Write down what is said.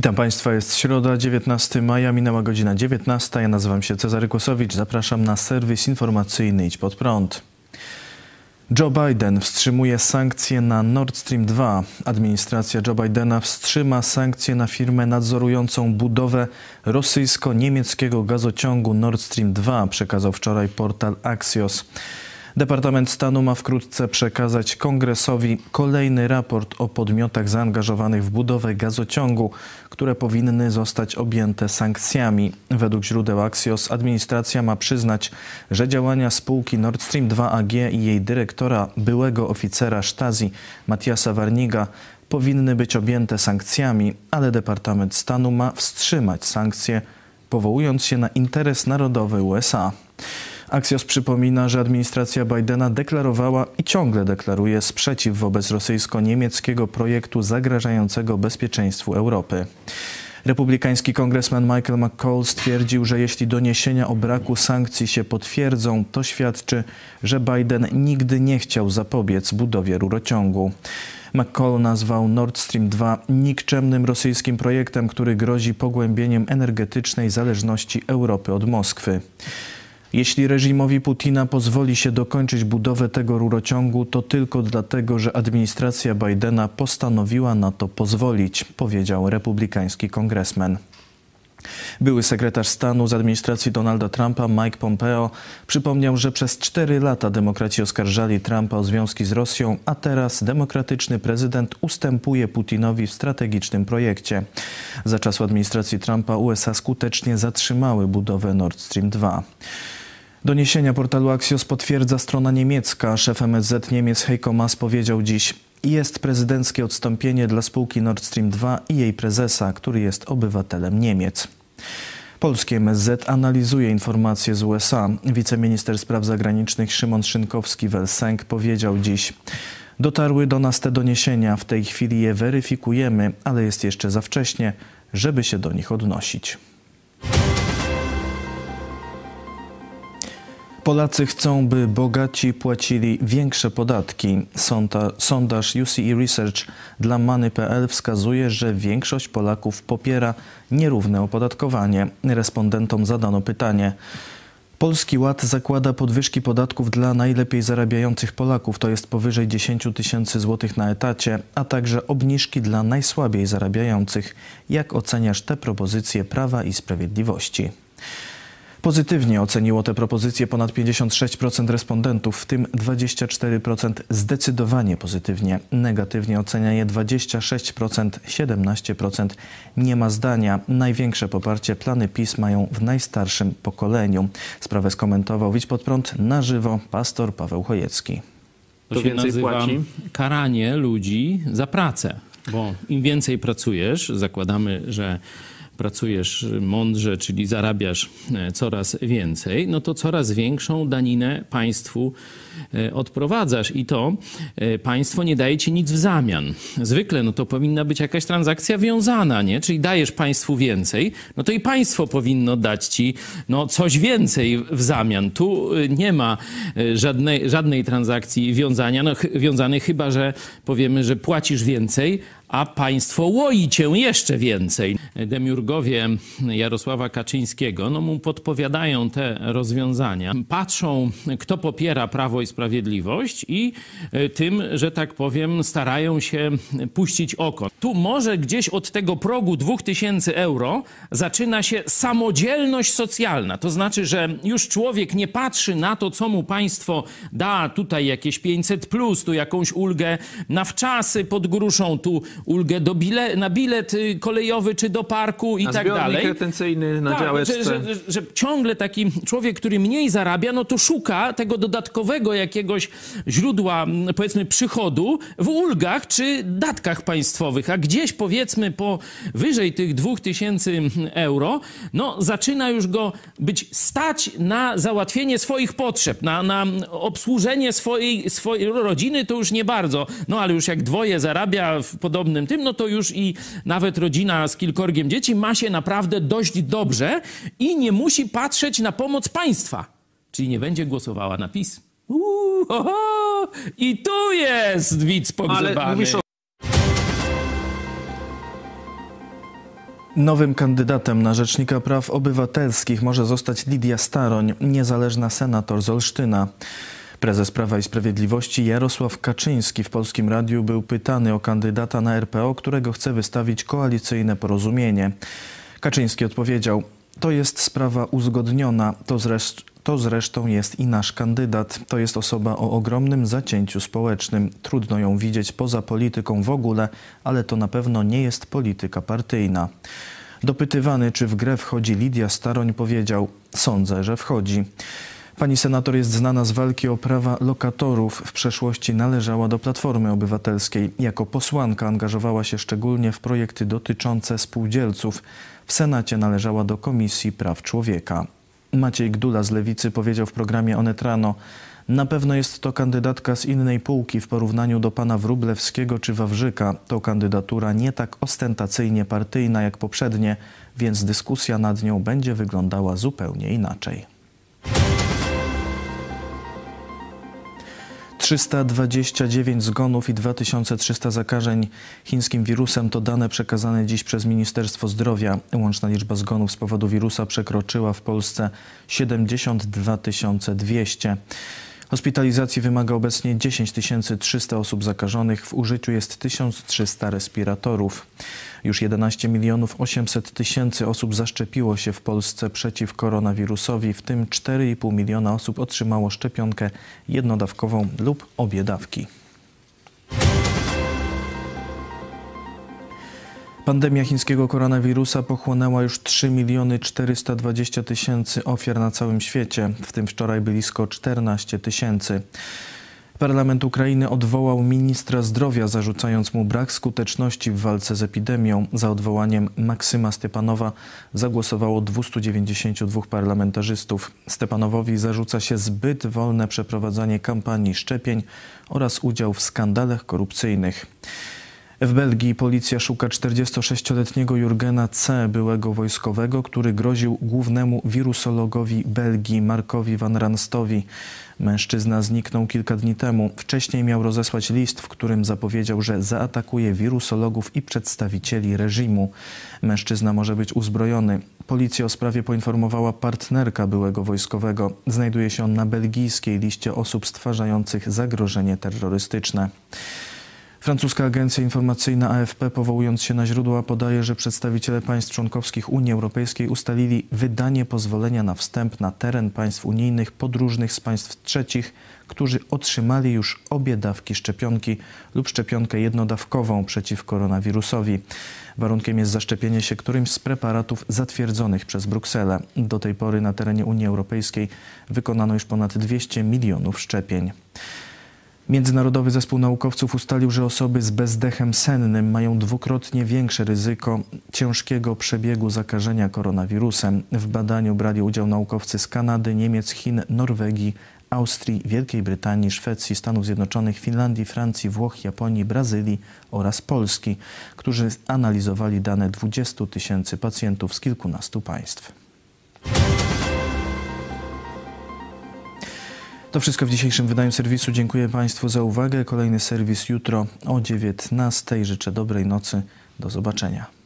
Witam Państwa, jest środa, 19 maja, minęła godzina 19. Ja nazywam się Cezary Kłosowicz, zapraszam na serwis informacyjny Idź Pod Prąd. Joe Biden wstrzymuje sankcje na Nord Stream 2. Administracja Joe Bidena wstrzyma sankcje na firmę nadzorującą budowę rosyjsko-niemieckiego gazociągu Nord Stream 2, przekazał wczoraj portal Axios. Departament Stanu ma wkrótce przekazać kongresowi kolejny raport o podmiotach zaangażowanych w budowę gazociągu, które powinny zostać objęte sankcjami. Według źródeł Axios administracja ma przyznać, że działania spółki Nord Stream 2 AG i jej dyrektora, byłego oficera Stasi Matiasa Warniga, powinny być objęte sankcjami, ale Departament Stanu ma wstrzymać sankcje, powołując się na interes narodowy USA. Axios przypomina, że administracja Bidena deklarowała i ciągle deklaruje sprzeciw wobec rosyjsko-niemieckiego projektu zagrażającego bezpieczeństwu Europy. Republikański kongresman Michael McCall stwierdził, że jeśli doniesienia o braku sankcji się potwierdzą, to świadczy, że Biden nigdy nie chciał zapobiec budowie rurociągu. McCall nazwał Nord Stream 2 nikczemnym rosyjskim projektem, który grozi pogłębieniem energetycznej zależności Europy od Moskwy. Jeśli reżimowi Putina pozwoli się dokończyć budowę tego rurociągu, to tylko dlatego, że administracja Bidena postanowiła na to pozwolić, powiedział republikański kongresmen. Były sekretarz stanu z administracji Donalda Trumpa, Mike Pompeo, przypomniał, że przez cztery lata demokraci oskarżali Trumpa o związki z Rosją, a teraz demokratyczny prezydent ustępuje Putinowi w strategicznym projekcie. Za czasu administracji Trumpa USA skutecznie zatrzymały budowę Nord Stream 2. Doniesienia portalu Axios potwierdza strona niemiecka. Szef MSZ Niemiec Heiko Maas powiedział dziś, jest prezydenckie odstąpienie dla spółki Nord Stream 2 i jej prezesa, który jest obywatelem Niemiec. Polskie MSZ analizuje informacje z USA. Wiceminister spraw zagranicznych Szymon Szynkowski-Welsenk powiedział dziś, dotarły do nas te doniesienia, w tej chwili je weryfikujemy, ale jest jeszcze za wcześnie, żeby się do nich odnosić. Polacy chcą, by bogaci płacili większe podatki. Sonda, sondaż UCE Research dla Many.pl wskazuje, że większość Polaków popiera nierówne opodatkowanie. Respondentom zadano pytanie. Polski Ład zakłada podwyżki podatków dla najlepiej zarabiających Polaków, to jest powyżej 10 tysięcy złotych na etacie, a także obniżki dla najsłabiej zarabiających. Jak oceniasz te propozycje Prawa i Sprawiedliwości? Pozytywnie oceniło te propozycje ponad 56% respondentów, w tym 24% zdecydowanie pozytywnie. Negatywnie ocenia je 26%, 17% nie ma zdania. Największe poparcie plany PiS mają w najstarszym pokoleniu. Sprawę skomentował Widź pod prąd na żywo pastor Paweł Chojecki. To się nazywa płaci? karanie ludzi za pracę, bo im więcej pracujesz, zakładamy, że pracujesz mądrze, czyli zarabiasz e, coraz więcej, no to coraz większą daninę państwu e, odprowadzasz i to e, państwo nie daje ci nic w zamian. Zwykle no to powinna być jakaś transakcja wiązana, nie? Czyli dajesz państwu więcej, no to i państwo powinno dać ci no coś więcej w zamian. Tu nie ma żadnej, żadnej transakcji wiązania, no, wiązanej chyba, że powiemy, że płacisz więcej, a państwo łoi cię jeszcze więcej. Demiurgowie Jarosława Kaczyńskiego no mu podpowiadają te rozwiązania. Patrzą, kto popiera Prawo i Sprawiedliwość i e, tym, że tak powiem, starają się puścić oko. Tu może gdzieś od tego progu 2000 euro zaczyna się samodzielność socjalna. To znaczy, że już człowiek nie patrzy na to, co mu państwo da, tutaj jakieś 500 plus, tu jakąś ulgę na wczasy pod gruszą, tu ulgę do bile, na bilet y, kolejowy czy do parku i na tak dalej. retencyjny na tak, działeczce. Że, że, że, ciągle taki człowiek, który mniej zarabia, no to szuka tego dodatkowego jakiegoś źródła, powiedzmy, przychodu w ulgach czy datkach państwowych, a gdzieś powiedzmy po wyżej tych 2000 euro, no zaczyna już go być stać na załatwienie swoich potrzeb, na, na obsłużenie swojej, swojej rodziny to już nie bardzo, no ale już jak dwoje zarabia w podobnym tym, no to już i nawet rodzina z kilkorgiem dzieci ma się naprawdę dość dobrze i nie musi patrzeć na pomoc państwa. Czyli nie będzie głosowała na PiS. Uuu, ho, ho, I tu jest widz pogrzebany. Ale mówisz o Nowym kandydatem na Rzecznika Praw Obywatelskich może zostać Lidia Staroń, niezależna senator z Olsztyna. Prezes Prawa i Sprawiedliwości Jarosław Kaczyński w Polskim Radiu był pytany o kandydata na RPO, którego chce wystawić koalicyjne porozumienie. Kaczyński odpowiedział: To jest sprawa uzgodniona, to, to zresztą jest i nasz kandydat. To jest osoba o ogromnym zacięciu społecznym. Trudno ją widzieć poza polityką w ogóle, ale to na pewno nie jest polityka partyjna. Dopytywany, czy w grę wchodzi Lidia Staroń, powiedział: Sądzę, że wchodzi. Pani senator jest znana z walki o prawa lokatorów. W przeszłości należała do Platformy Obywatelskiej. Jako posłanka angażowała się szczególnie w projekty dotyczące spółdzielców. W Senacie należała do Komisji Praw Człowieka. Maciej Gdula z Lewicy powiedział w programie Onet Rano, na pewno jest to kandydatka z innej półki w porównaniu do pana Wrublewskiego czy Wawrzyka. To kandydatura nie tak ostentacyjnie partyjna jak poprzednie, więc dyskusja nad nią będzie wyglądała zupełnie inaczej. 329 zgonów i 2300 zakażeń chińskim wirusem to dane przekazane dziś przez Ministerstwo Zdrowia. Łączna liczba zgonów z powodu wirusa przekroczyła w Polsce 72 200. Hospitalizacji wymaga obecnie 10 300 osób zakażonych. W użyciu jest 1300 respiratorów. Już 11 milionów 800 tysięcy osób zaszczepiło się w Polsce przeciw koronawirusowi, w tym 4,5 miliona osób otrzymało szczepionkę jednodawkową lub obie dawki. Pandemia chińskiego koronawirusa pochłonęła już 3 miliony 420 tysięcy ofiar na całym świecie, w tym wczoraj blisko 14 tysięcy. Parlament Ukrainy odwołał ministra zdrowia, zarzucając mu brak skuteczności w walce z epidemią. Za odwołaniem Maksyma Stepanowa zagłosowało 292 parlamentarzystów. Stepanowowi zarzuca się zbyt wolne przeprowadzanie kampanii szczepień oraz udział w skandalach korupcyjnych. W Belgii policja szuka 46-letniego Jurgena C., byłego wojskowego, który groził głównemu wirusologowi Belgii Markowi van Ranstowi. Mężczyzna zniknął kilka dni temu. Wcześniej miał rozesłać list, w którym zapowiedział, że zaatakuje wirusologów i przedstawicieli reżimu. Mężczyzna może być uzbrojony. Policja o sprawie poinformowała partnerka byłego wojskowego. Znajduje się on na belgijskiej liście osób stwarzających zagrożenie terrorystyczne. Francuska agencja informacyjna AFP, powołując się na źródła, podaje, że przedstawiciele państw członkowskich Unii Europejskiej ustalili wydanie pozwolenia na wstęp na teren państw unijnych podróżnych z państw trzecich, którzy otrzymali już obie dawki szczepionki lub szczepionkę jednodawkową przeciw koronawirusowi. Warunkiem jest zaszczepienie się którymś z preparatów zatwierdzonych przez Brukselę. Do tej pory na terenie Unii Europejskiej wykonano już ponad 200 milionów szczepień. Międzynarodowy Zespół Naukowców ustalił, że osoby z bezdechem sennym mają dwukrotnie większe ryzyko ciężkiego przebiegu zakażenia koronawirusem. W badaniu brali udział naukowcy z Kanady, Niemiec, Chin, Norwegii, Austrii, Wielkiej Brytanii, Szwecji, Stanów Zjednoczonych, Finlandii, Francji, Włoch, Japonii, Brazylii oraz Polski, którzy analizowali dane 20 tysięcy pacjentów z kilkunastu państw. To wszystko w dzisiejszym wydaniu serwisu. Dziękuję Państwu za uwagę. Kolejny serwis jutro o 19:00. Życzę dobrej nocy. Do zobaczenia.